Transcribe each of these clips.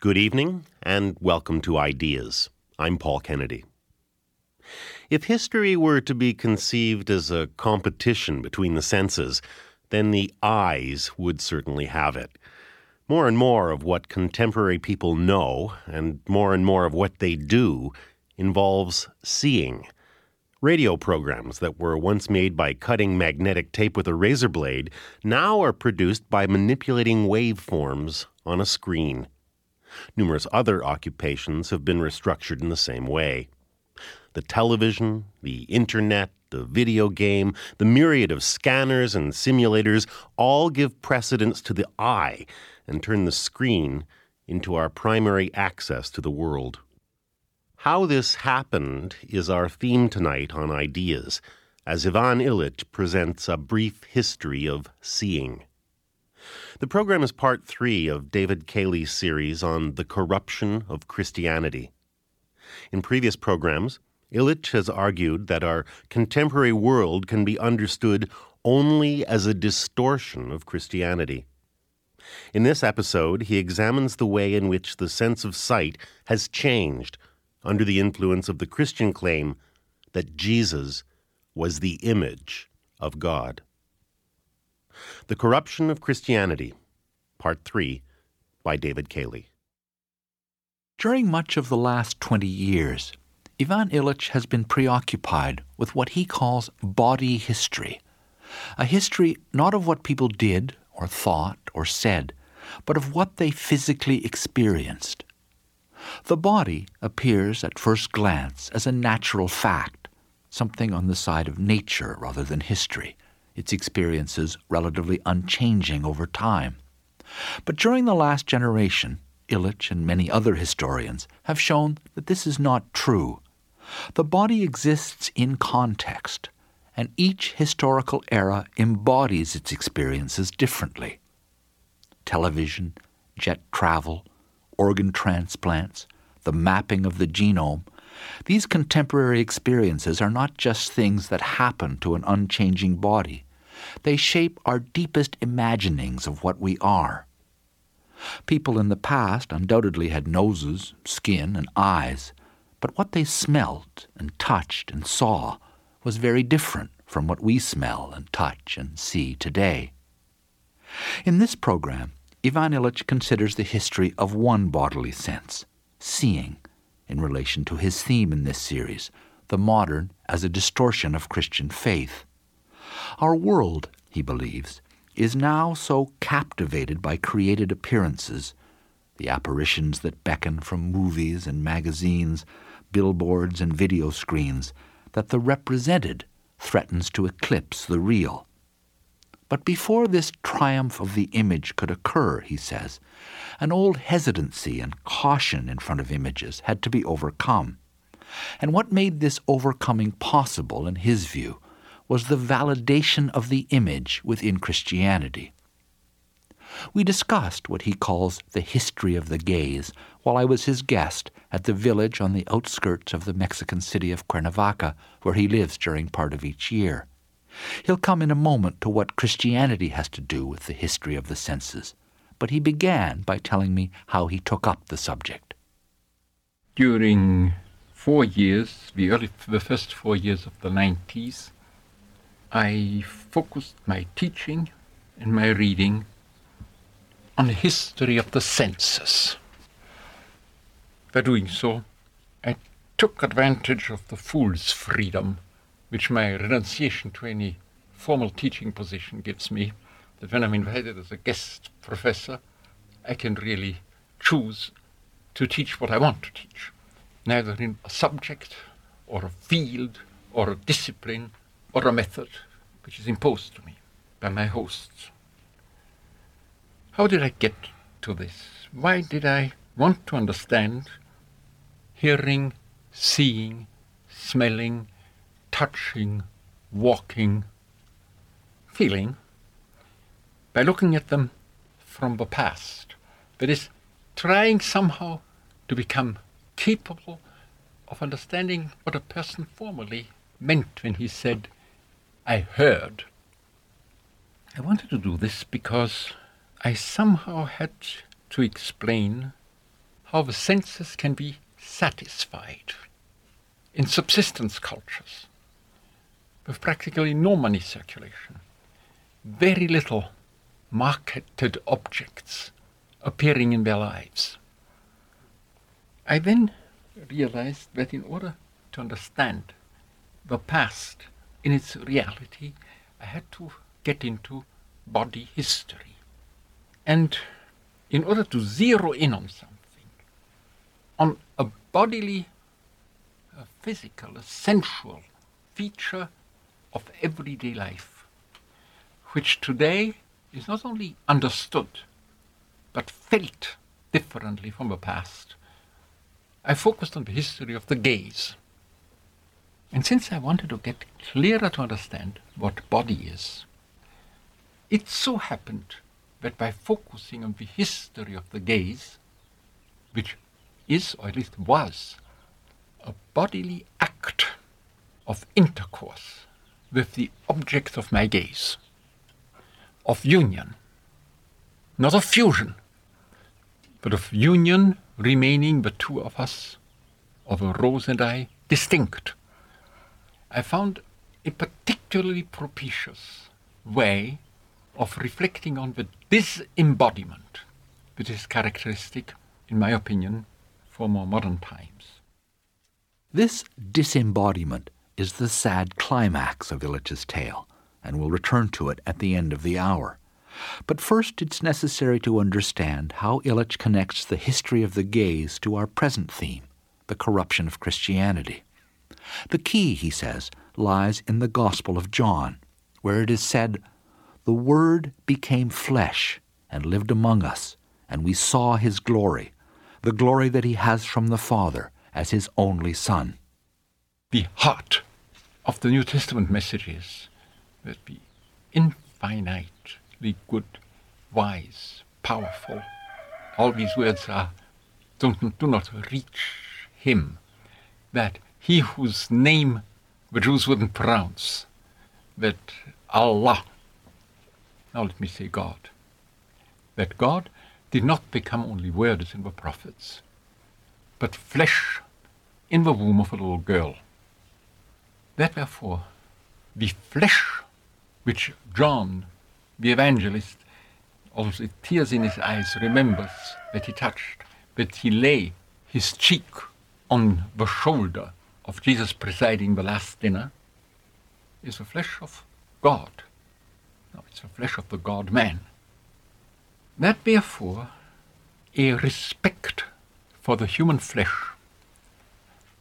Good evening, and welcome to Ideas. I'm Paul Kennedy. If history were to be conceived as a competition between the senses, then the eyes would certainly have it. More and more of what contemporary people know, and more and more of what they do, involves seeing. Radio programs that were once made by cutting magnetic tape with a razor blade now are produced by manipulating waveforms on a screen. Numerous other occupations have been restructured in the same way. The television, the internet, the video game, the myriad of scanners and simulators all give precedence to the eye and turn the screen into our primary access to the world. How this happened is our theme tonight on Ideas, as Ivan Illich presents a brief history of seeing. The program is part three of David Cayley's series on the corruption of Christianity. In previous programs, Illich has argued that our contemporary world can be understood only as a distortion of Christianity. In this episode, he examines the way in which the sense of sight has changed under the influence of the Christian claim that Jesus was the image of God. The Corruption of Christianity, Part 3, by David Cayley. During much of the last 20 years, Ivan Illich has been preoccupied with what he calls body history, a history not of what people did or thought or said, but of what they physically experienced. The body appears at first glance as a natural fact, something on the side of nature rather than history its experiences relatively unchanging over time. But during the last generation, Illich and many other historians have shown that this is not true. The body exists in context, and each historical era embodies its experiences differently. Television, jet travel, organ transplants, the mapping of the genome, these contemporary experiences are not just things that happen to an unchanging body. They shape our deepest imaginings of what we are. People in the past undoubtedly had noses, skin, and eyes, but what they smelt and touched and saw was very different from what we smell and touch and see today. In this program, Ivan Illich considers the history of one bodily sense, seeing, in relation to his theme in this series, the modern as a distortion of Christian faith. Our world, he believes, is now so captivated by created appearances, the apparitions that beckon from movies and magazines, billboards and video screens, that the represented threatens to eclipse the real. But before this triumph of the image could occur, he says, an old hesitancy and caution in front of images had to be overcome. And what made this overcoming possible, in his view, was the validation of the image within Christianity. We discussed what he calls the history of the gaze while I was his guest at the village on the outskirts of the Mexican city of Cuernavaca, where he lives during part of each year. He'll come in a moment to what Christianity has to do with the history of the senses, but he began by telling me how he took up the subject. During four years, the, early, the first four years of the 90s, I focused my teaching and my reading on the history of the senses. By doing so, I took advantage of the fool's freedom which my renunciation to any formal teaching position gives me, that when I'm invited as a guest professor, I can really choose to teach what I want to teach, neither in a subject or a field or a discipline or a method which is imposed to me by my hosts. How did I get to this? Why did I want to understand hearing, seeing, smelling, touching, walking, feeling by looking at them from the past? That is, trying somehow to become capable of understanding what a person formerly meant when he said, I heard. I wanted to do this because I somehow had to explain how the senses can be satisfied in subsistence cultures with practically no money circulation, very little marketed objects appearing in their lives. I then realized that in order to understand the past in its reality, I had to get into body history. And in order to zero in on something, on a bodily, a physical, a sensual feature of everyday life, which today is not only understood, but felt differently from the past. I focused on the history of the gaze. And since I wanted to get clearer to understand what body is, it so happened that by focusing on the history of the gaze, which is, or at least was, a bodily act of intercourse with the object of my gaze, of union, not of fusion, but of union remaining the two of us, of a Rose and I, distinct. I found a particularly propitious way of reflecting on the disembodiment which is characteristic, in my opinion, for more modern times. This disembodiment is the sad climax of Illich's tale, and we'll return to it at the end of the hour. But first, it's necessary to understand how Illich connects the history of the gaze to our present theme, the corruption of Christianity. The key, he says, lies in the Gospel of John, where it is said, The Word became flesh and lived among us, and we saw his glory, the glory that he has from the Father as his only Son. The heart of the New Testament message is that the infinitely good, wise, powerful, all these words are don't, do not reach him, that he whose name the Jews wouldn't pronounce, that Allah, now let me say God, that God did not become only words in the prophets, but flesh in the womb of a little girl. That therefore the flesh which John, the evangelist, also tears in his eyes, remembers that he touched, that he lay his cheek on the shoulder of Jesus presiding the last dinner, is the flesh of God. No, it's the flesh of the God man. That therefore a respect for the human flesh,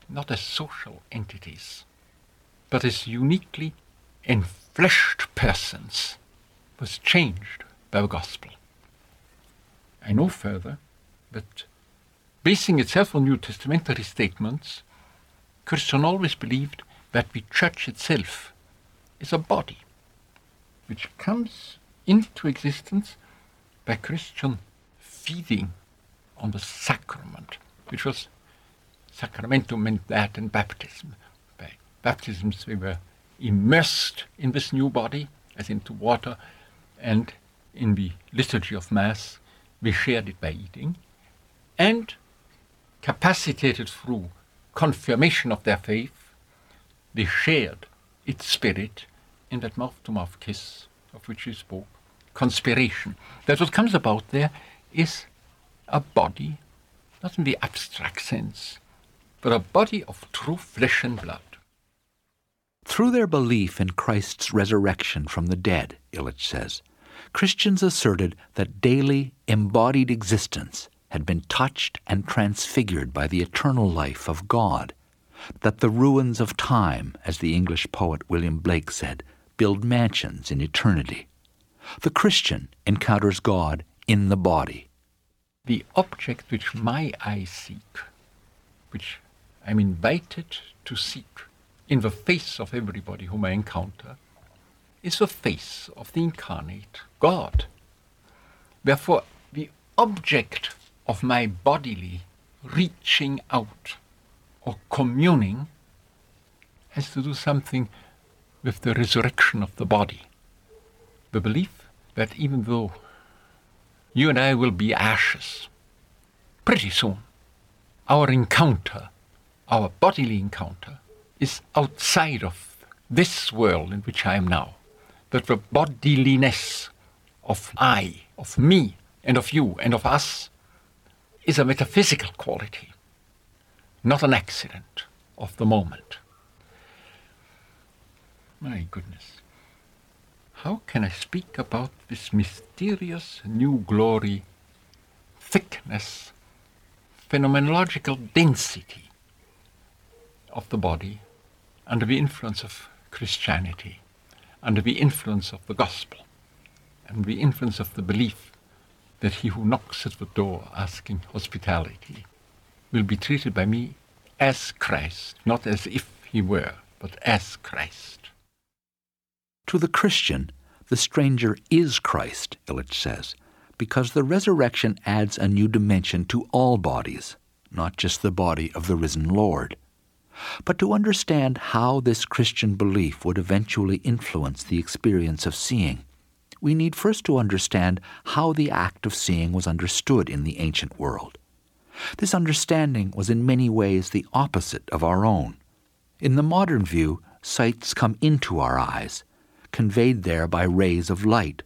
not as social entities, but as uniquely enfleshed persons, was changed by the gospel. I know further that, basing itself on New Testamentary statements, Christian always believed that the church itself is a body which comes into existence by Christian feeding on the sacrament, which was sacramentum meant that in baptism. By baptisms we were immersed in this new body as into water, and in the liturgy of Mass we shared it by eating, and capacitated through confirmation of their faith, they shared its spirit in that mouth to mouth kiss of which we spoke, conspiration. That what comes about there is a body, not in the abstract sense, but a body of true flesh and blood. Through their belief in Christ's resurrection from the dead, Illich says, Christians asserted that daily embodied existence had been touched and transfigured by the eternal life of God, that the ruins of time, as the English poet William Blake said, build mansions in eternity. The Christian encounters God in the body. The object which my eyes seek, which I'm invited to seek in the face of everybody whom I encounter, is the face of the incarnate God. Therefore, the object of my bodily reaching out or communing has to do something with the resurrection of the body. The belief that even though you and I will be ashes pretty soon, our encounter, our bodily encounter, is outside of this world in which I am now. That the bodiliness of I, of me, and of you, and of us is a metaphysical quality, not an accident of the moment. My goodness. How can I speak about this mysterious new glory, thickness, phenomenological density of the body under the influence of Christianity, under the influence of the gospel, and the influence of the belief that he who knocks at the door asking hospitality will be treated by me as Christ, not as if he were, but as Christ. To the Christian, the stranger is Christ, Illich says, because the resurrection adds a new dimension to all bodies, not just the body of the risen Lord. But to understand how this Christian belief would eventually influence the experience of seeing, we need first to understand how the act of seeing was understood in the ancient world. This understanding was in many ways the opposite of our own. In the modern view, sights come into our eyes, conveyed there by rays of light.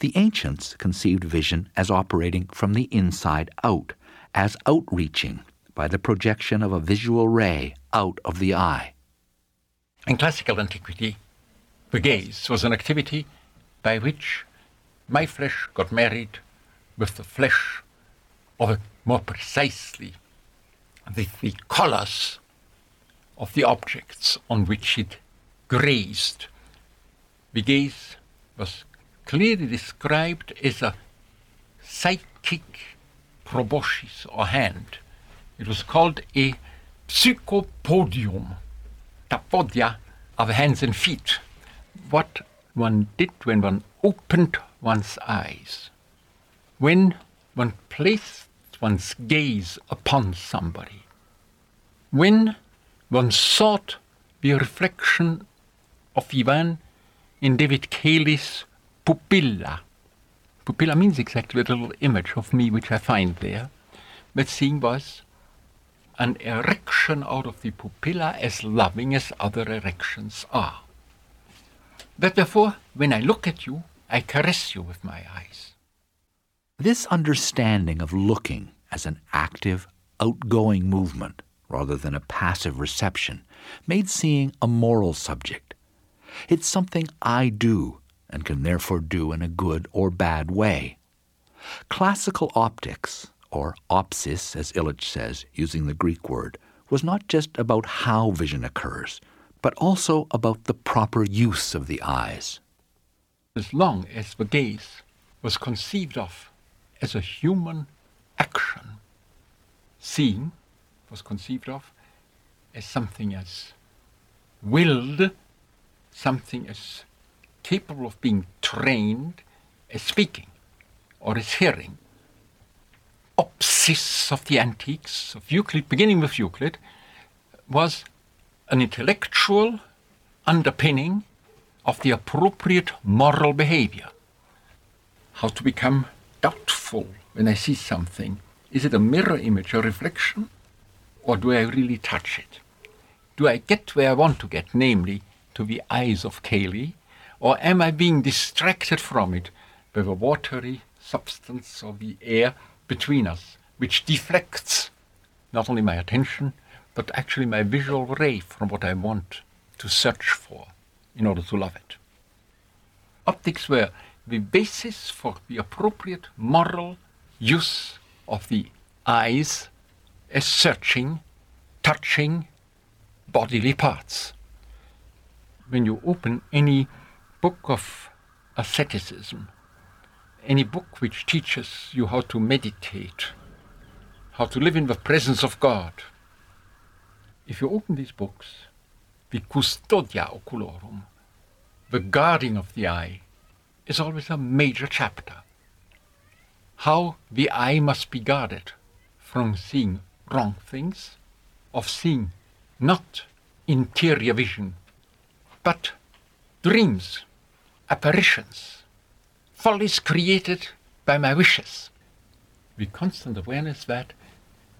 The ancients conceived vision as operating from the inside out, as outreaching by the projection of a visual ray out of the eye. In classical antiquity, the gaze was an activity by which my flesh got married with the flesh a more precisely the, the colors of the objects on which it grazed the gaze was clearly described as a psychic proboscis or hand. It was called a psychopodium, tapodia of hands and feet. What one did when one opened one's eyes, when one placed one's gaze upon somebody, when one sought the reflection of Ivan in David Cayley's pupilla. Pupilla means exactly the little image of me which I find there. But seeing was an erection out of the pupilla as loving as other erections are. But therefore, when I look at you, I caress you with my eyes. This understanding of looking as an active, outgoing movement rather than a passive reception made seeing a moral subject it's something I do and can therefore do in a good or bad way. Classical optics, or opsis as Illich says, using the Greek word, was not just about how vision occurs, but also about the proper use of the eyes. As long as the gaze was conceived of as a human action, seeing was conceived of as something as willed something as capable of being trained as speaking or as hearing. Opsis of the antiques of Euclid, beginning with Euclid, was an intellectual underpinning of the appropriate moral behavior. How to become doubtful when I see something. Is it a mirror image, a reflection, or do I really touch it? Do I get where I want to get, namely, to the eyes of Cayley, or am I being distracted from it by the watery substance of the air between us, which deflects not only my attention, but actually my visual ray from what I want to search for in order to love it? Optics were the basis for the appropriate moral use of the eyes as searching, touching bodily parts when you open any book of asceticism, any book which teaches you how to meditate, how to live in the presence of God, if you open these books, the custodia oculorum, the guarding of the eye, is always a major chapter. How the eye must be guarded from seeing wrong things, of seeing not interior vision but dreams, apparitions, follies created by my wishes. The constant awareness that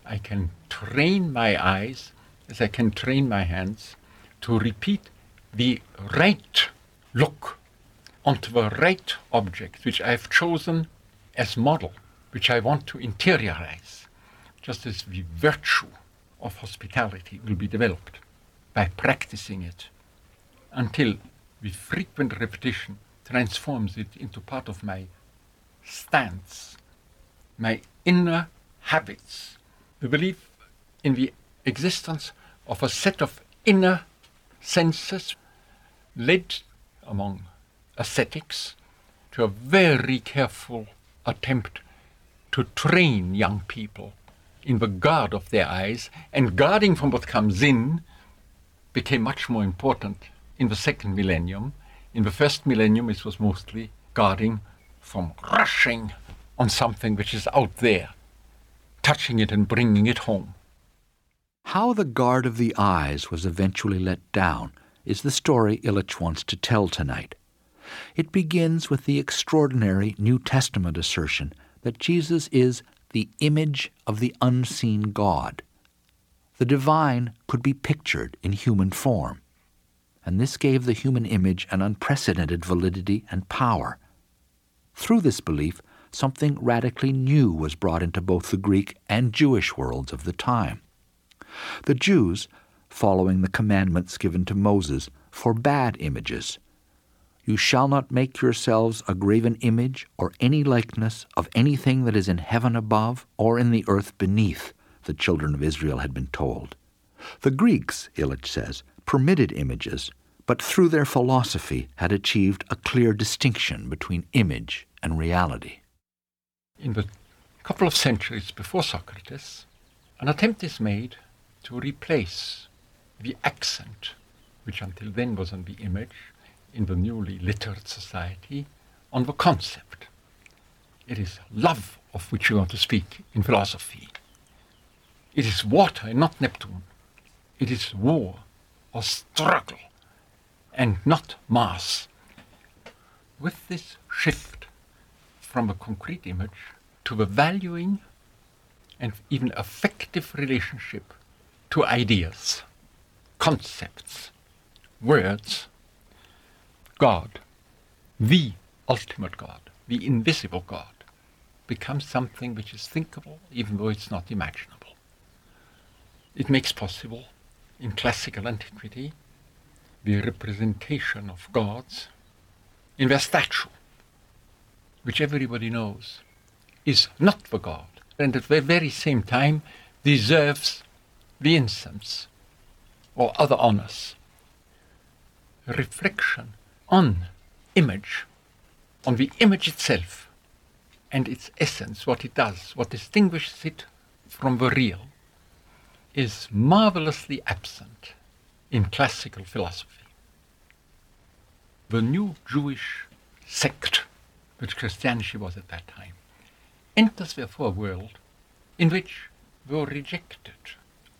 I can train my eyes as I can train my hands to repeat the right look onto the right object which I have chosen as model, which I want to interiorize, just as the virtue of hospitality will be developed by practicing it until with frequent repetition transforms it into part of my stance, my inner habits, the belief in the existence of a set of inner senses led among ascetics to a very careful attempt to train young people in the guard of their eyes, and guarding from what comes in became much more important in the second millennium. In the first millennium, it was mostly guarding from rushing on something which is out there, touching it and bringing it home. How the guard of the eyes was eventually let down is the story Illich wants to tell tonight. It begins with the extraordinary New Testament assertion that Jesus is the image of the unseen God. The divine could be pictured in human form, and this gave the human image an unprecedented validity and power. Through this belief, something radically new was brought into both the Greek and Jewish worlds of the time. The Jews, following the commandments given to Moses, forbade images. You shall not make yourselves a graven image or any likeness of anything that is in heaven above or in the earth beneath, the children of Israel had been told. The Greeks, Illich says, permitted images, but through their philosophy had achieved a clear distinction between image and reality. In the couple of centuries before Socrates, an attempt is made to replace the accent, which until then was on the image, in the newly literate society, on the concept. It is love of which you want to speak in philosophy. It is water and not Neptune. It is war or struggle and not Mars. With this shift from a concrete image to the valuing and even affective relationship to ideas, concepts, words, God, the ultimate God, the invisible God, becomes something which is thinkable even though it's not imaginable. It makes possible in classical antiquity the representation of gods in their statue, which everybody knows is not the God, and at the very same time deserves the incense or other honors. Reflection on image, on the image itself and its essence, what it does, what distinguishes it from the real, is marvelously absent in classical philosophy. The new Jewish sect, which Christianity was at that time, enters therefore a world in which, though rejected,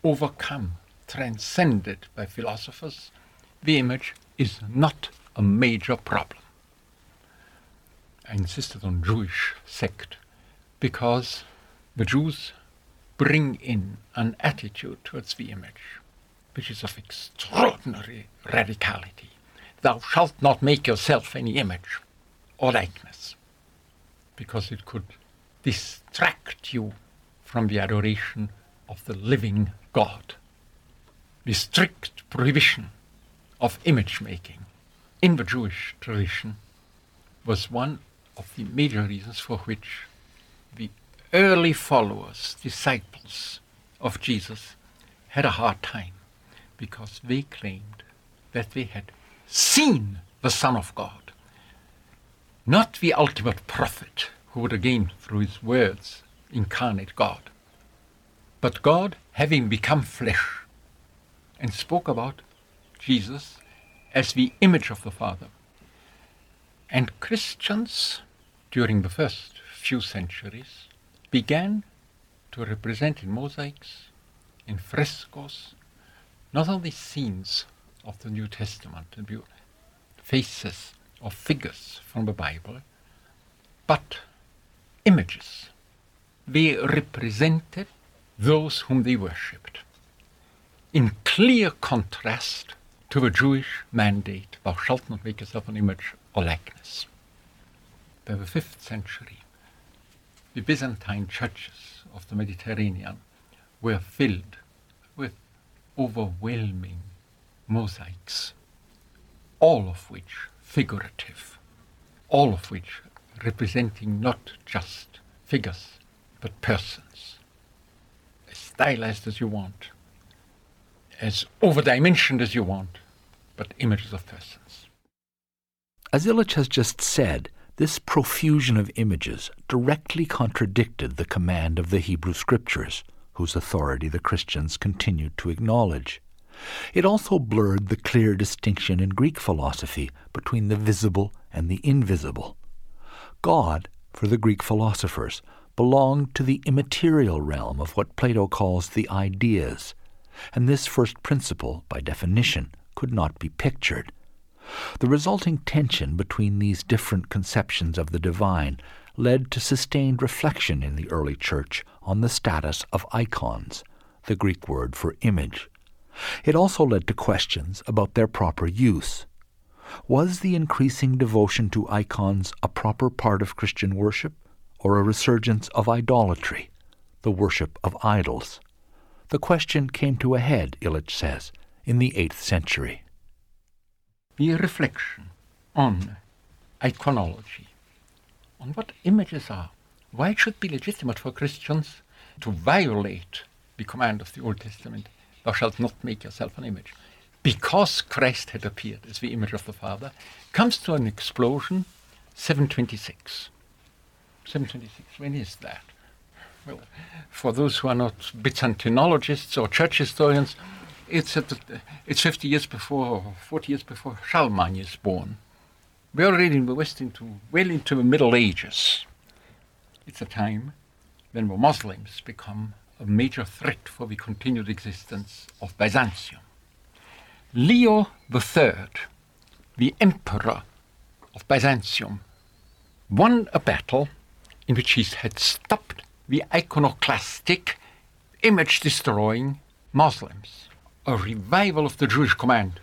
overcome, transcended by philosophers, the image is not a major problem. I insisted on Jewish sect because the Jews bring in an attitude towards the image which is of extraordinary radicality. Thou shalt not make yourself any image or likeness, because it could distract you from the adoration of the living God. The strict prohibition of image making in the Jewish tradition was one of the major reasons for which the early followers, disciples of Jesus, had a hard time because they claimed that they had seen the Son of God, not the ultimate prophet who would again, through his words, incarnate God, but God having become flesh and spoke about Jesus as the image of the Father. And Christians, during the first few centuries, began to represent in mosaics, in frescoes, not only scenes of the New Testament and faces or figures from the Bible, but images. They represented those whom they worshipped, in clear contrast to the Jewish mandate, thou shalt not make yourself an image or likeness. By the fifth century, the Byzantine churches of the Mediterranean were filled with overwhelming mosaics, all of which figurative, all of which representing not just figures, but persons, stylized as you want, as overdimensioned as you want, but images of persons. As Illich has just said, this profusion of images directly contradicted the command of the Hebrew Scriptures, whose authority the Christians continued to acknowledge. It also blurred the clear distinction in Greek philosophy between the visible and the invisible. God, for the Greek philosophers, belonged to the immaterial realm of what Plato calls the ideas, and this first principle, by definition, could not be pictured. The resulting tension between these different conceptions of the divine led to sustained reflection in the early church on the status of icons, the Greek word for image. It also led to questions about their proper use. Was the increasing devotion to icons a proper part of Christian worship, or a resurgence of idolatry, the worship of idols? The question came to a head, Illich says, in the 8th century. The reflection on iconology, on what images are, why it should be legitimate for Christians to violate the command of the Old Testament, thou shalt not make yourself an image, because Christ had appeared as the image of the Father, comes to an explosion 726. 726, when is that? Well, for those who are not Byzantinologists or church historians, it's, at the, it's 50 years before, 40 years before Charlemagne is born. We're already in the West into, well into the Middle Ages. It's a time when the Muslims become a major threat for the continued existence of Byzantium. Leo III, the emperor of Byzantium, won a battle in which he had stopped the iconoclastic, image destroying Muslims. A revival of the Jewish command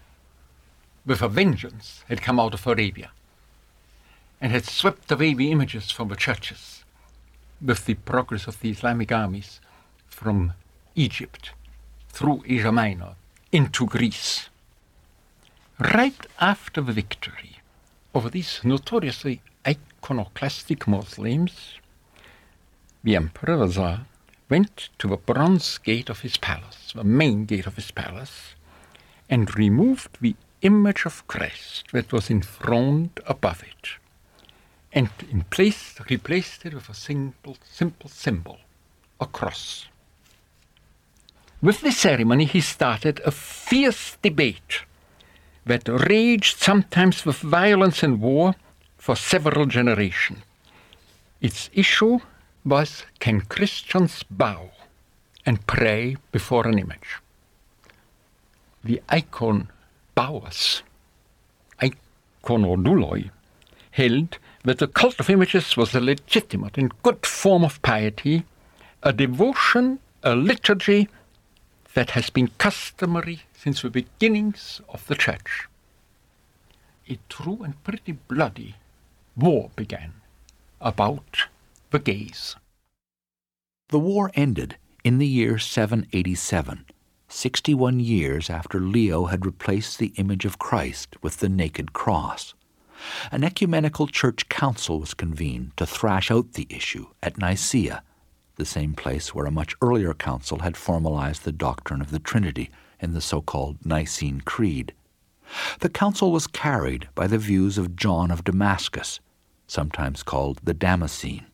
with a vengeance had come out of Arabia and had swept away the images from the churches with the progress of the Islamic armies from Egypt through Asia Minor into Greece. Right after the victory over these notoriously iconoclastic Muslims, the Emperor Tsar went to the bronze gate of his palace, the main gate of his palace, and removed the image of Christ that was enthroned above it, and in place replaced it with a simple, simple symbol, a cross. With this ceremony, he started a fierce debate that raged sometimes with violence and war for several generations. Its issue was can Christians bow and pray before an image? The icon bowers, iconoduloi, held that the cult of images was a legitimate and good form of piety, a devotion, a liturgy that has been customary since the beginnings of the church. A true and pretty bloody war began about the gaze. The war ended in the year 787, 61 years after Leo had replaced the image of Christ with the naked cross. An ecumenical church council was convened to thrash out the issue at Nicaea, the same place where a much earlier council had formalized the doctrine of the Trinity in the so called Nicene Creed. The council was carried by the views of John of Damascus, sometimes called the Damascene.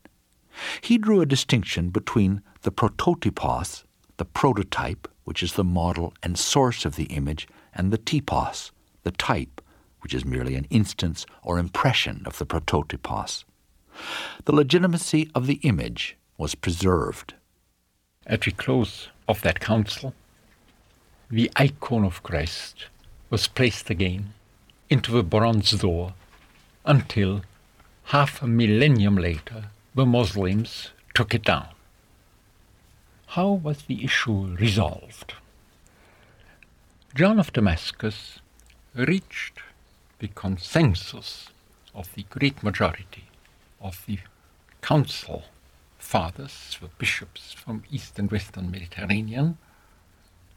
He drew a distinction between the prototypos, the prototype, which is the model and source of the image, and the typos, the type, which is merely an instance or impression of the prototypos. The legitimacy of the image was preserved. At the close of that council, the icon of Christ was placed again into the bronze door until half a millennium later the Muslims took it down. How was the issue resolved? John of Damascus reached the consensus of the great majority of the council fathers, the bishops from east and western Mediterranean,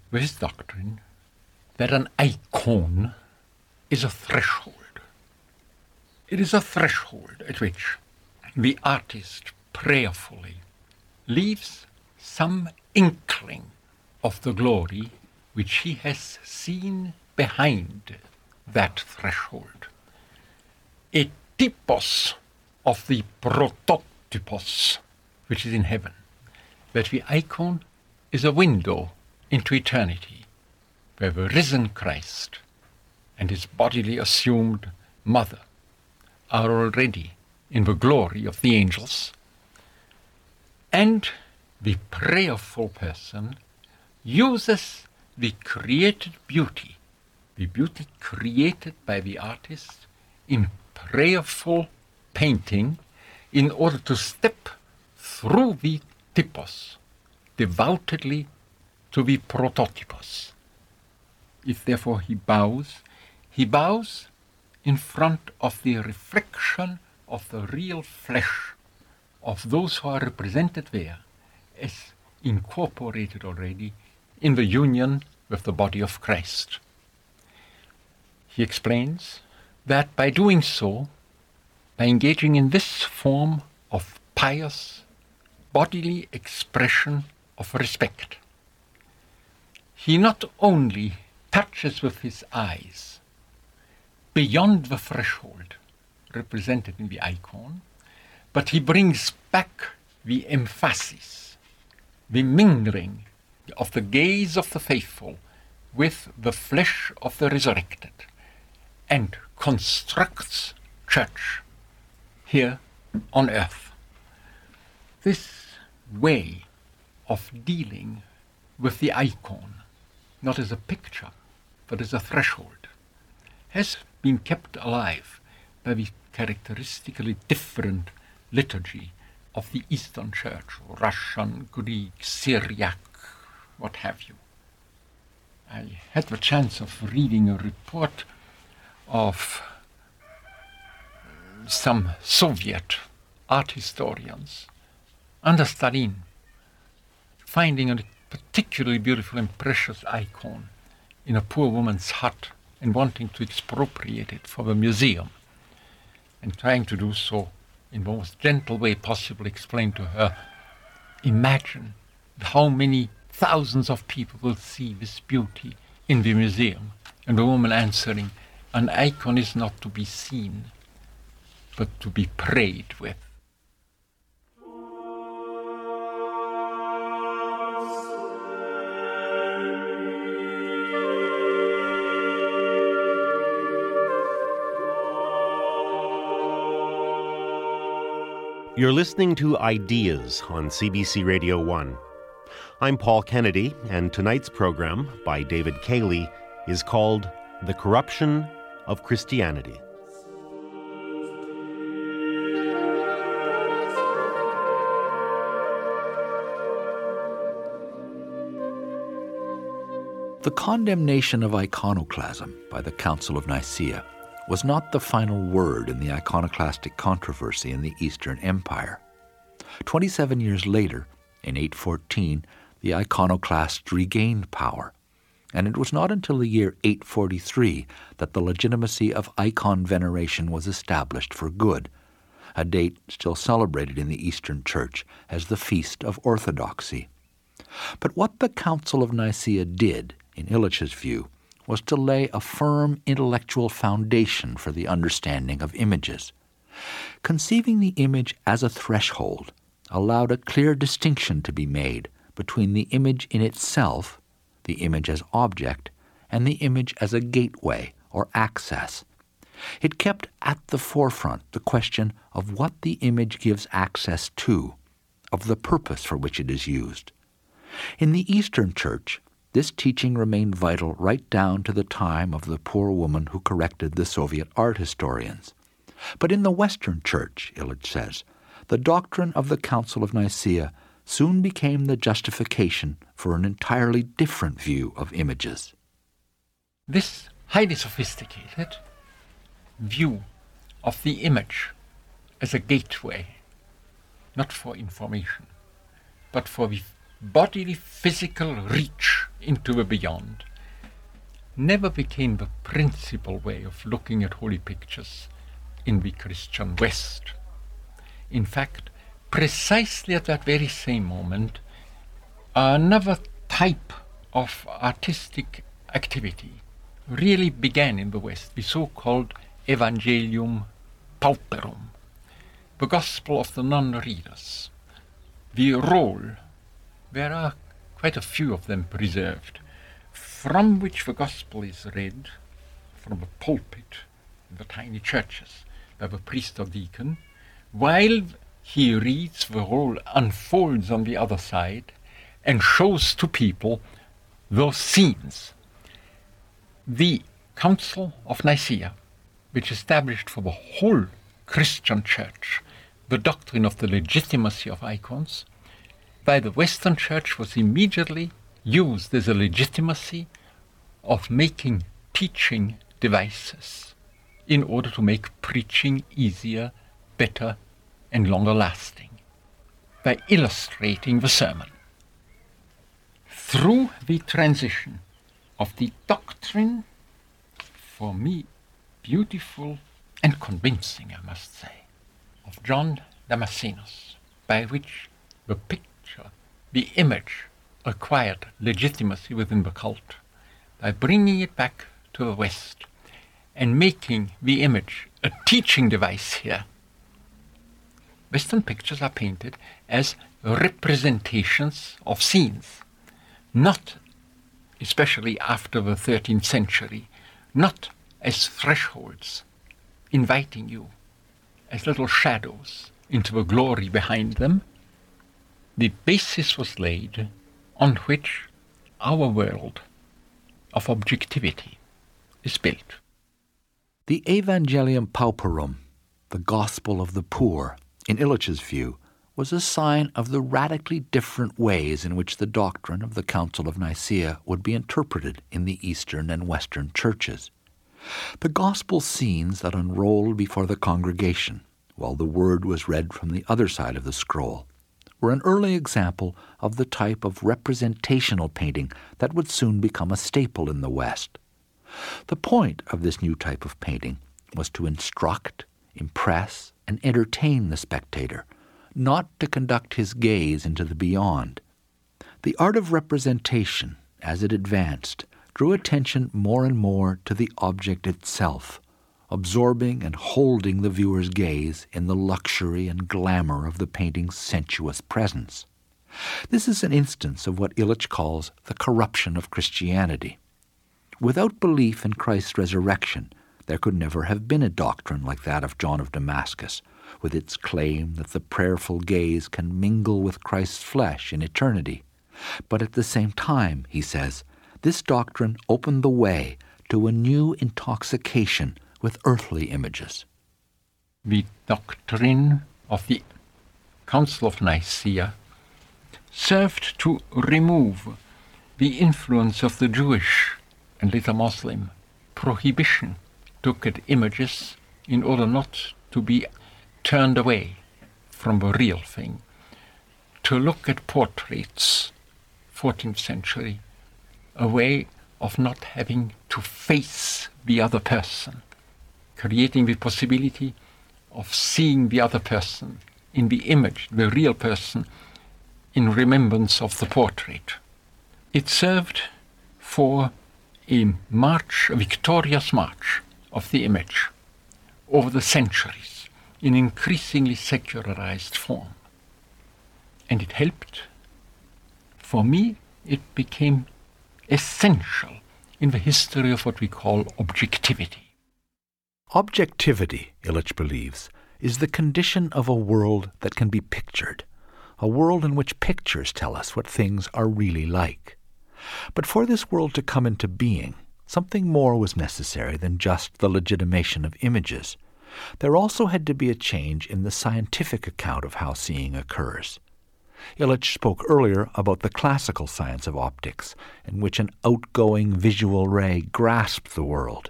with his doctrine that an icon is a threshold. It is a threshold at which the artist prayerfully leaves some inkling of the glory which he has seen behind that threshold. A typos of the prototypos which is in heaven. That the icon is a window into eternity, where the risen Christ and his bodily assumed mother are already in the glory of the angels. And the prayerful person uses the created beauty, the beauty created by the artist in prayerful painting in order to step through the typos, devoutly to the prototypos. If therefore he bows, he bows in front of the reflection of the real flesh of those who are represented there as incorporated already in the union with the body of Christ. He explains that by doing so, by engaging in this form of pious bodily expression of respect, he not only touches with his eyes beyond the threshold represented in the icon, but he brings back the emphasis, the mingling of the gaze of the faithful with the flesh of the resurrected, and constructs church here on earth. This way of dealing with the icon, not as a picture, but as a threshold, has been kept alive by the characteristically different liturgy of the Eastern Church, Russian, Greek, Syriac, what have you. I had the chance of reading a report of uh, some Soviet art historians under Stalin finding a particularly beautiful and precious icon in a poor woman's hut and wanting to expropriate it for the museum and trying to do so in the most gentle way possible, explain to her, imagine how many thousands of people will see this beauty in the museum. And the woman answering, an icon is not to be seen, but to be prayed with. You're listening to Ideas on CBC Radio 1. I'm Paul Kennedy, and tonight's program by David Cayley is called The Corruption of Christianity. The condemnation of iconoclasm by the Council of Nicaea was not the final word in the iconoclastic controversy in the Eastern Empire. Twenty seven years later, in 814, the iconoclasts regained power, and it was not until the year 843 that the legitimacy of icon veneration was established for good, a date still celebrated in the Eastern Church as the Feast of Orthodoxy. But what the Council of Nicaea did, in Illich's view, was to lay a firm intellectual foundation for the understanding of images. Conceiving the image as a threshold allowed a clear distinction to be made between the image in itself, the image as object, and the image as a gateway or access. It kept at the forefront the question of what the image gives access to, of the purpose for which it is used. In the Eastern Church, this teaching remained vital right down to the time of the poor woman who corrected the Soviet art historians. But in the Western Church, Illich says, the doctrine of the Council of Nicaea soon became the justification for an entirely different view of images. This highly sophisticated view of the image as a gateway, not for information, but for the bodily physical reach into the beyond, never became the principal way of looking at holy pictures in the Christian West. In fact, precisely at that very same moment, another type of artistic activity really began in the West, the so called Evangelium Pauperum, the Gospel of the non readers. The roll, there are quite a few of them preserved, from which the Gospel is read from the pulpit in the tiny churches by the priest or deacon, while he reads, the roll unfolds on the other side and shows to people those scenes. The Council of Nicaea, which established for the whole Christian Church the doctrine of the legitimacy of icons, by the Western Church was immediately used as a legitimacy of making teaching devices in order to make preaching easier, better, and longer lasting by illustrating the sermon. Through the transition of the doctrine, for me, beautiful and convincing, I must say, of John Damascenus, by which the picture, the image, acquired legitimacy within the cult, by bringing it back to the West and making the image a teaching device here Western pictures are painted as representations of scenes, not, especially after the 13th century, not as thresholds, inviting you as little shadows into the glory behind them. The basis was laid on which our world of objectivity is built. The Evangelium Pauperum, the gospel of the poor, in Illich's view, was a sign of the radically different ways in which the doctrine of the Council of Nicaea would be interpreted in the Eastern and Western churches. The gospel scenes that unrolled before the congregation, while the word was read from the other side of the scroll, were an early example of the type of representational painting that would soon become a staple in the West. The point of this new type of painting was to instruct, impress, and entertain the spectator, not to conduct his gaze into the beyond. The art of representation, as it advanced, drew attention more and more to the object itself, absorbing and holding the viewer's gaze in the luxury and glamour of the painting's sensuous presence. This is an instance of what Illich calls the corruption of Christianity. Without belief in Christ's resurrection, there could never have been a doctrine like that of John of Damascus, with its claim that the prayerful gaze can mingle with Christ's flesh in eternity. But at the same time, he says, this doctrine opened the way to a new intoxication with earthly images. The doctrine of the Council of Nicaea served to remove the influence of the Jewish and later Muslim prohibition look at images in order not to be turned away from the real thing, to look at portraits, 14th century, a way of not having to face the other person, creating the possibility of seeing the other person in the image, the real person, in remembrance of the portrait. It served for a march, a victorious march of the image over the centuries in increasingly secularized form. And it helped. For me, it became essential in the history of what we call objectivity. Objectivity, Illich believes, is the condition of a world that can be pictured, a world in which pictures tell us what things are really like. But for this world to come into being, Something more was necessary than just the legitimation of images. There also had to be a change in the scientific account of how seeing occurs. Illich spoke earlier about the classical science of optics, in which an outgoing visual ray grasped the world.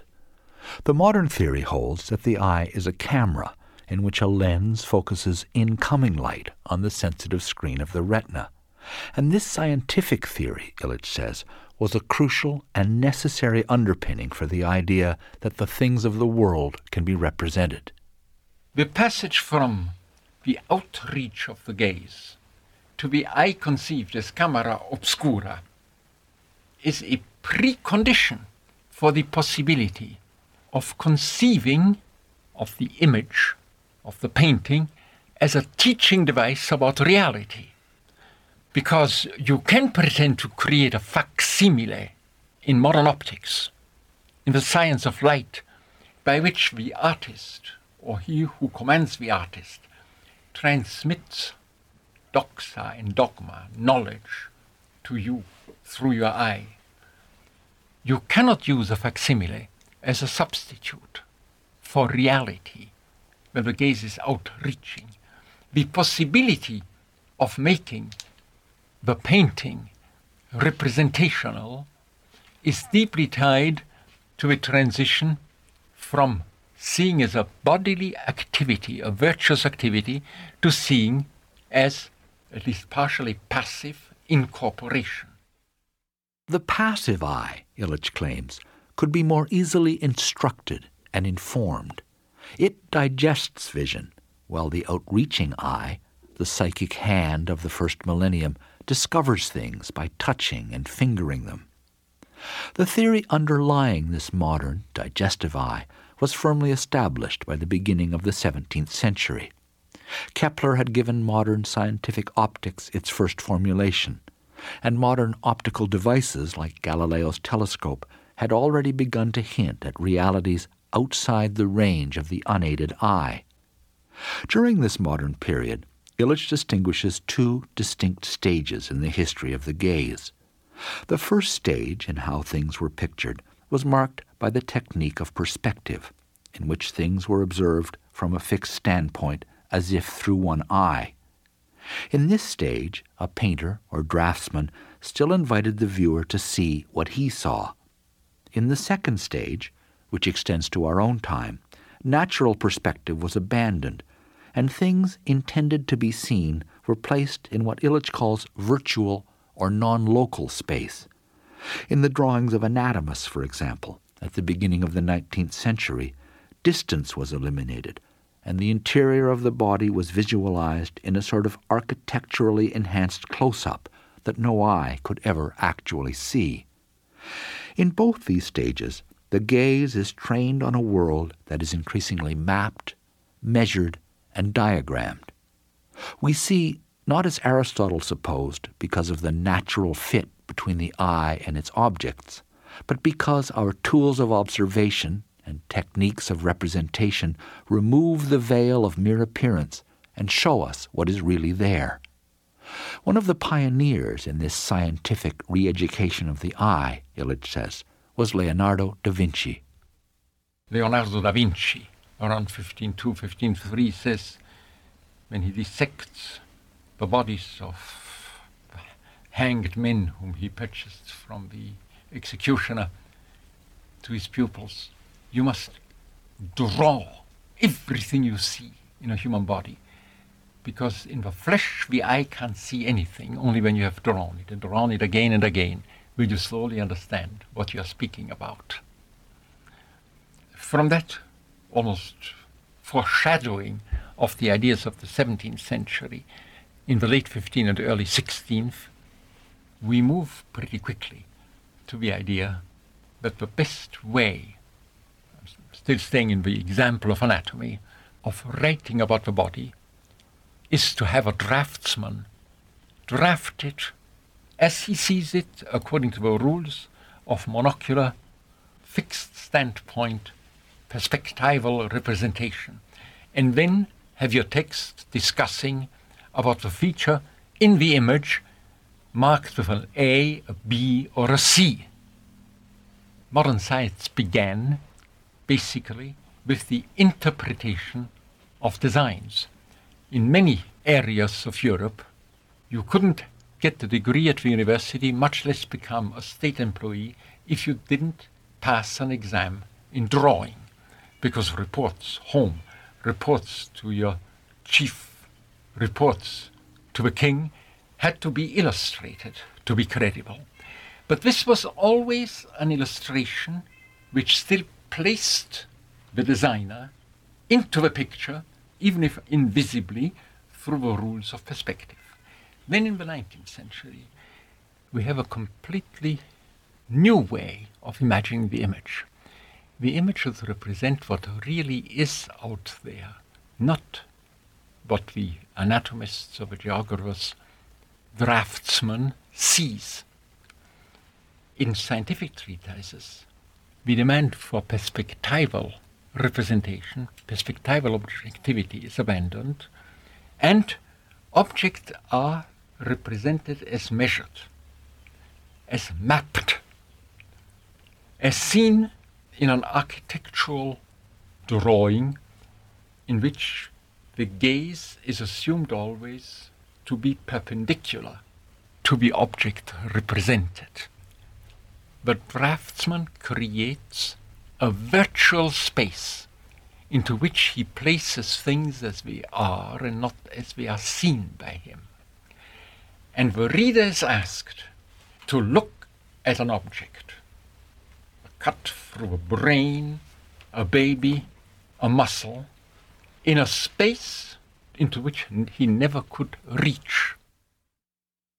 The modern theory holds that the eye is a camera in which a lens focuses incoming light on the sensitive screen of the retina. And this scientific theory, Illich says, was a crucial and necessary underpinning for the idea that the things of the world can be represented. The passage from the outreach of the gaze to be eye conceived as camera obscura is a precondition for the possibility of conceiving of the image of the painting as a teaching device about reality. Because you can pretend to create a facsimile in modern optics, in the science of light, by which the artist, or he who commands the artist, transmits doxa and dogma, knowledge, to you through your eye. You cannot use a facsimile as a substitute for reality when the gaze is outreaching. The possibility of making the painting representational is deeply tied to a transition from seeing as a bodily activity, a virtuous activity, to seeing as at least partially passive incorporation. The passive eye, Illich claims, could be more easily instructed and informed. It digests vision, while the outreaching eye, the psychic hand of the first millennium, discovers things by touching and fingering them. The theory underlying this modern, digestive eye was firmly established by the beginning of the 17th century. Kepler had given modern scientific optics its first formulation, and modern optical devices like Galileo's telescope had already begun to hint at realities outside the range of the unaided eye. During this modern period, Illich distinguishes two distinct stages in the history of the gaze. The first stage in how things were pictured was marked by the technique of perspective, in which things were observed from a fixed standpoint as if through one eye. In this stage, a painter or draftsman still invited the viewer to see what he saw. In the second stage, which extends to our own time, natural perspective was abandoned, and things intended to be seen were placed in what Illich calls virtual or non local space. In the drawings of anatomists, for example, at the beginning of the 19th century, distance was eliminated, and the interior of the body was visualized in a sort of architecturally enhanced close up that no eye could ever actually see. In both these stages, the gaze is trained on a world that is increasingly mapped, measured, and diagrammed. We see, not as Aristotle supposed, because of the natural fit between the eye and its objects, but because our tools of observation and techniques of representation remove the veil of mere appearance and show us what is really there. One of the pioneers in this scientific re education of the eye, Illich says, was Leonardo da Vinci. Leonardo da Vinci, around 1502, 1503, says when he dissects the bodies of hanged men whom he purchased from the executioner to his pupils, you must draw everything you see in a human body. Because in the flesh, the eye can't see anything, only when you have drawn it and drawn it again and again will you slowly understand what you are speaking about. From that almost foreshadowing of the ideas of the 17th century, in the late 15th and early 16th, we move pretty quickly to the idea that the best way, still staying in the example of anatomy, of writing about the body is to have a draftsman draft it as he sees it according to the rules of monocular, fixed standpoint, perspectival representation. And then have your text discussing about the feature in the image marked with an A, a B, or a C. Modern science began basically with the interpretation of designs. In many areas of Europe, You couldn't get the degree at the university, much less become a state employee, if you didn't pass an exam in drawing. Because reports home, reports to your chief, reports to the king had to be illustrated to be credible. But this was always an illustration which still placed the designer into the picture, even if invisibly, through the rules of perspective. Then in the 19th century, we have a completely new way of imagining the image. The image should represent what really is out there, not what the anatomists or the geographers, draftsman sees. In scientific treatises, we demand for perspectival representation, perspectival objectivity is abandoned, and objects are represented as measured, as mapped, as seen in an architectural drawing in which the gaze is assumed always to be perpendicular to the object represented. The draftsman creates a virtual space into which he places things as we are and not as we are seen by him. And the reader is asked to look at an object, a cut through a brain, a baby, a muscle, in a space into which he never could reach.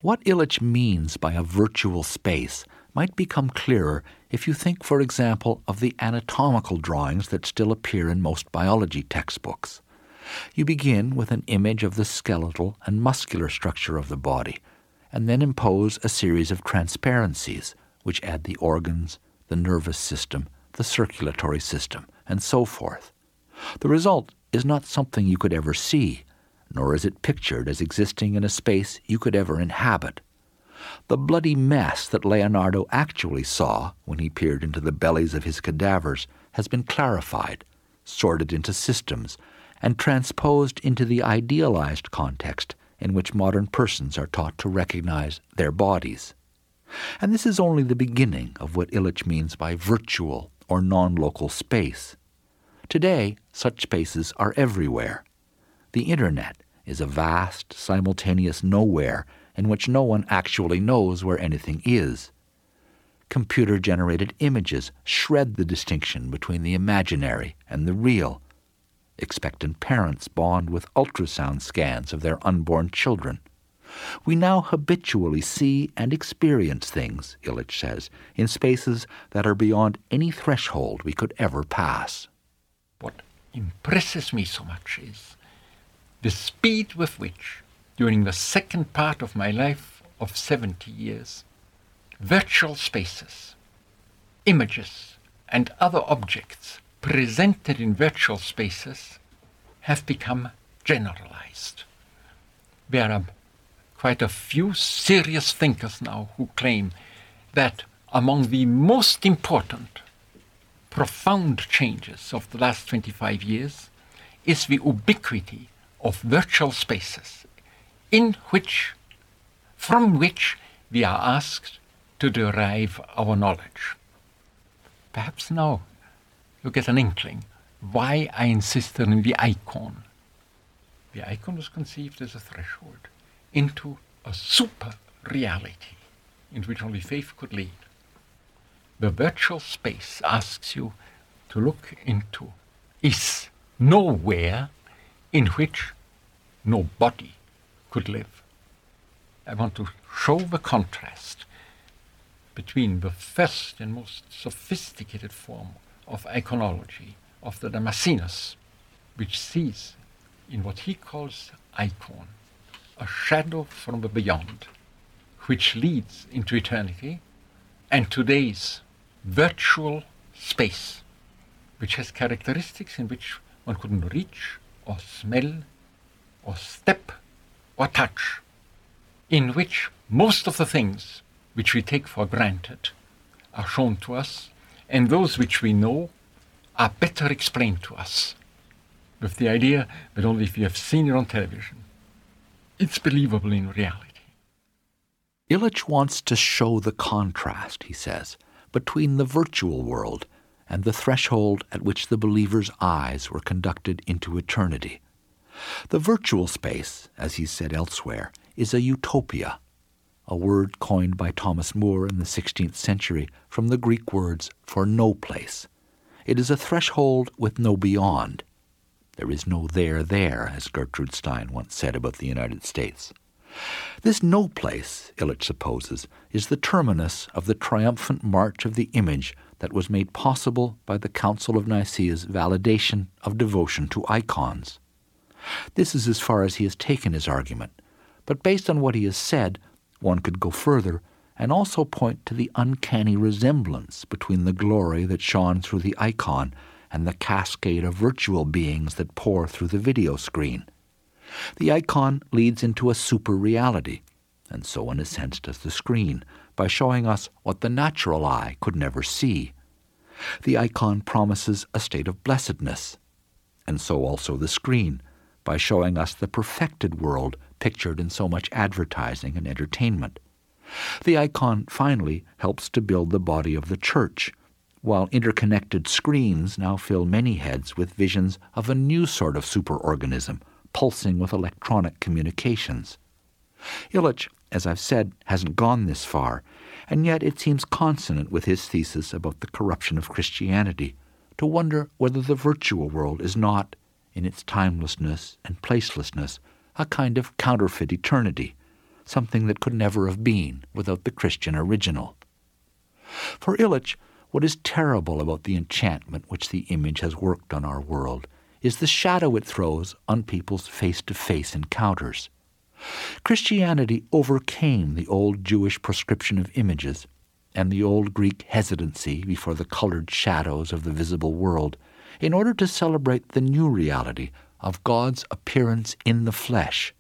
What Illich means by a virtual space might become clearer if you think, for example, of the anatomical drawings that still appear in most biology textbooks. You begin with an image of the skeletal and muscular structure of the body, and then impose a series of transparencies which add the organs, the nervous system, the circulatory system, and so forth. The result is not something you could ever see, nor is it pictured as existing in a space you could ever inhabit. The bloody mess that Leonardo actually saw when he peered into the bellies of his cadavers has been clarified, sorted into systems, and transposed into the idealized context in which modern persons are taught to recognize their bodies. And this is only the beginning of what Illich means by virtual or non local space. Today, such spaces are everywhere. The Internet is a vast, simultaneous nowhere in which no one actually knows where anything is. Computer generated images shred the distinction between the imaginary and the real. Expectant parents bond with ultrasound scans of their unborn children. We now habitually see and experience things, Illich says, in spaces that are beyond any threshold we could ever pass. What impresses me so much is the speed with which during the second part of my life of 70 years, virtual spaces, images, and other objects presented in virtual spaces have become generalized. There are quite a few serious thinkers now who claim that among the most important, profound changes of the last 25 years is the ubiquity of virtual spaces in which, from which we are asked to derive our knowledge. Perhaps now you get an inkling why I insisted on the icon. The icon was conceived as a threshold into a super reality in which only faith could lead. The virtual space asks you to look into is nowhere in which no body could live. I want to show the contrast between the first and most sophisticated form of iconology of the Damascenus, which sees in what he calls icon a shadow from the beyond, which leads into eternity, and today's virtual space, which has characteristics in which one couldn't reach or smell or step or touch, in which most of the things which we take for granted are shown to us, and those which we know are better explained to us, with the idea that only if you have seen it on television, it's believable in reality. Illich wants to show the contrast, he says, between the virtual world and the threshold at which the believer's eyes were conducted into eternity. The virtual space, as he said elsewhere, is a utopia, a word coined by Thomas More in the 16th century from the Greek words for no place. It is a threshold with no beyond. There is no there there, as Gertrude Stein once said about the United States. This no place, Illich supposes, is the terminus of the triumphant march of the image that was made possible by the Council of Nicaea's validation of devotion to icons. This is as far as he has taken his argument, but based on what he has said, one could go further and also point to the uncanny resemblance between the glory that shone through the icon and the cascade of virtual beings that pour through the video screen. The icon leads into a super reality, and so in a sense does the screen, by showing us what the natural eye could never see. The icon promises a state of blessedness, and so also the screen, by showing us the perfected world pictured in so much advertising and entertainment. The icon finally helps to build the body of the church, while interconnected screens now fill many heads with visions of a new sort of superorganism, pulsing with electronic communications. Illich, as I've said, hasn't gone this far, and yet it seems consonant with his thesis about the corruption of Christianity to wonder whether the virtual world is not, in its timelessness and placelessness, a kind of counterfeit eternity, something that could never have been without the Christian original. For Illich, what is terrible about the enchantment which the image has worked on our world is the shadow it throws on people's face to face encounters. Christianity overcame the old Jewish prescription of images and the old Greek hesitancy before the colored shadows of the visible world in order to celebrate the new reality of God's appearance in the flesh.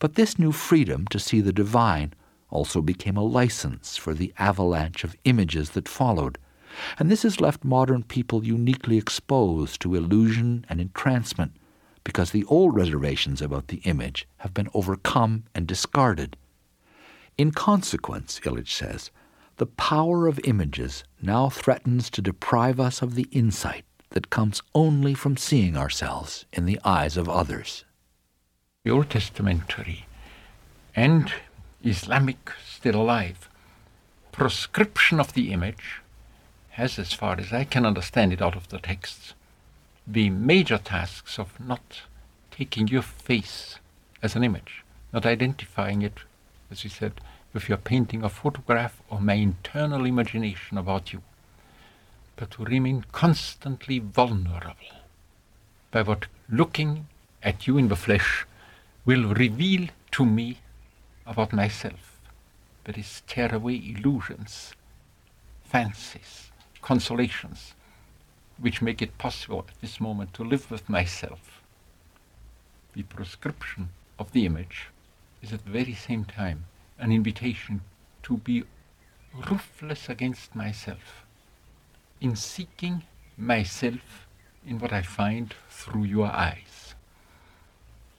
But this new freedom to see the divine also became a license for the avalanche of images that followed, and this has left modern people uniquely exposed to illusion and entrancement because the old reservations about the image have been overcome and discarded. In consequence, Illich says, the power of images now threatens to deprive us of the insight that comes only from seeing ourselves in the eyes of others. The Old Testamentary and Islamic still alive proscription of the image has, as far as I can understand it out of the texts, the major tasks of not taking your face as an image, not identifying it, as you said, with your painting or photograph or my internal imagination about you but to remain constantly vulnerable. By what looking at you in the flesh will reveal to me about myself, but is tear away illusions, fancies, consolations, which make it possible at this moment to live with myself. The proscription of the image is at the very same time an invitation to be ruthless against myself in seeking myself in what I find through your eyes.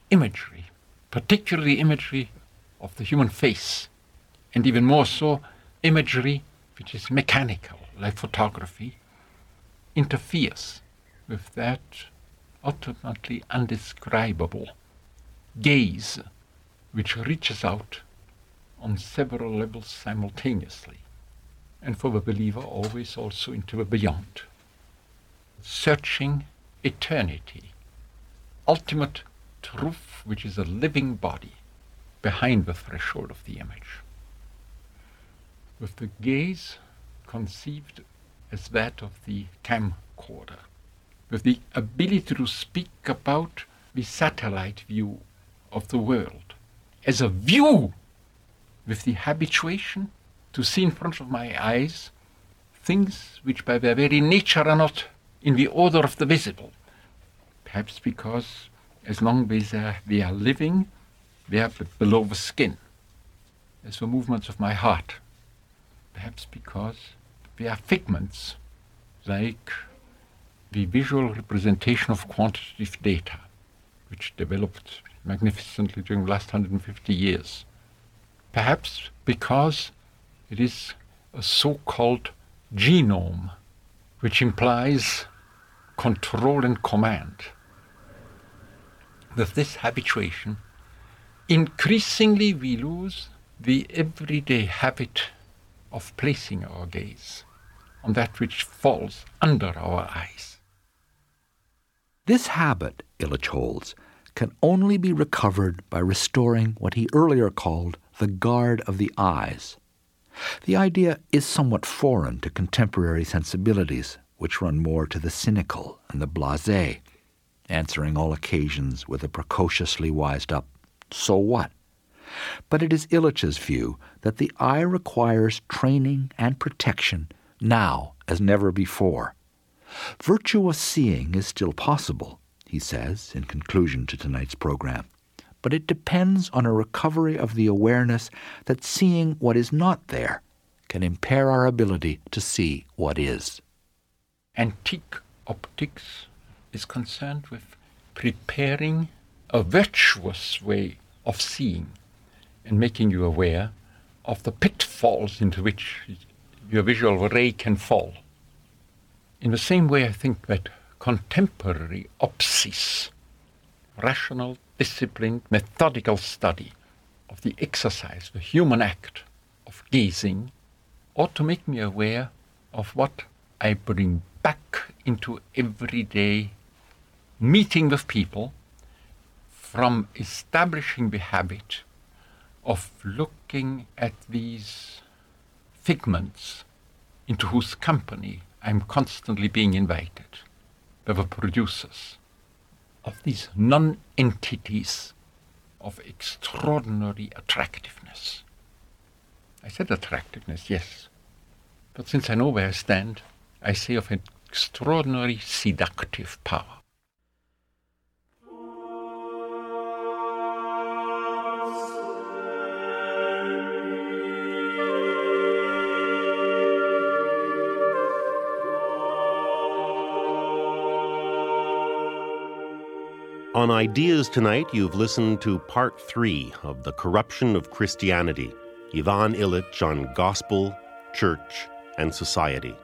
Imagery, particularly imagery of the human face, and even more so, imagery which is mechanical, like photography, interferes with that ultimately undescribable gaze which reaches out on several levels simultaneously and for the believer always also into the beyond. Searching eternity, ultimate truth, which is a living body behind the threshold of the image. With the gaze conceived as that of the camcorder, with the ability to speak about the satellite view of the world as a view with the habituation to see in front of my eyes things which by their very nature are not in the order of the visible. Perhaps because as long as they are living, they are below the skin, as the movements of my heart. Perhaps because they are figments, like the visual representation of quantitative data, which developed magnificently during the last 150 years. Perhaps because it is a so called genome, which implies control and command. With this habituation, increasingly we lose the everyday habit of placing our gaze on that which falls under our eyes. This habit, Illich holds, can only be recovered by restoring what he earlier called the guard of the eyes. The idea is somewhat foreign to contemporary sensibilities, which run more to the cynical and the blase, answering all occasions with a precociously wised up, so what? But it is Illich's view that the eye requires training and protection now as never before. Virtuous seeing is still possible, he says in conclusion to tonight's program, but it depends on a recovery of the awareness that seeing what is not there can impair our ability to see what is. Antique optics is concerned with preparing a virtuous way of seeing and making you aware of the pitfalls into which your visual ray can fall. In the same way, I think that contemporary opsis, rational, disciplined, methodical study of the exercise, the human act of gazing, ought to make me aware of what I bring back into everyday meeting with people from establishing the habit of looking at these figments into whose company I'm constantly being invited by the producers of these non entities of extraordinary attractiveness. I said attractiveness, yes, but since I know where I stand, I say of extraordinary seductive power. On Ideas tonight, you've listened to part three of The Corruption of Christianity Ivan Illich on Gospel, Church, and Society.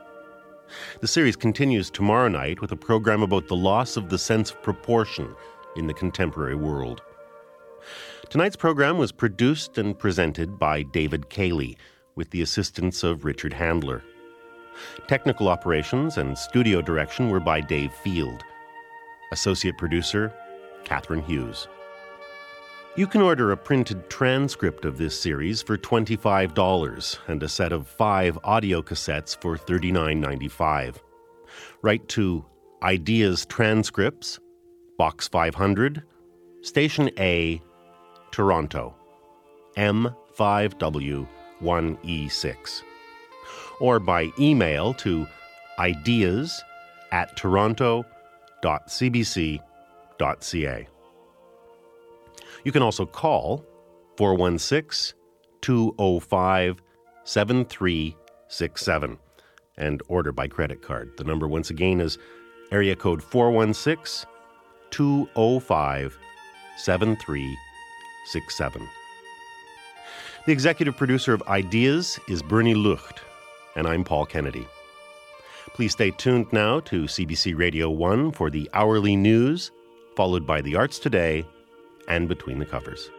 The series continues tomorrow night with a program about the loss of the sense of proportion in the contemporary world. Tonight's program was produced and presented by David Cayley with the assistance of Richard Handler. Technical operations and studio direction were by Dave Field. Associate producer Catherine Hughes. You can order a printed transcript of this series for $25 and a set of five audio cassettes for $39.95. Write to Ideas Transcripts, Box 500, Station A, Toronto, M5W1E6. Or by email to ideas at toronto.cbc.ca ca. You can also call 416 205 7367 and order by credit card. The number, once again, is area code 416 205 7367. The executive producer of Ideas is Bernie Lucht, and I'm Paul Kennedy. Please stay tuned now to CBC Radio 1 for the hourly news followed by the arts today and between the covers.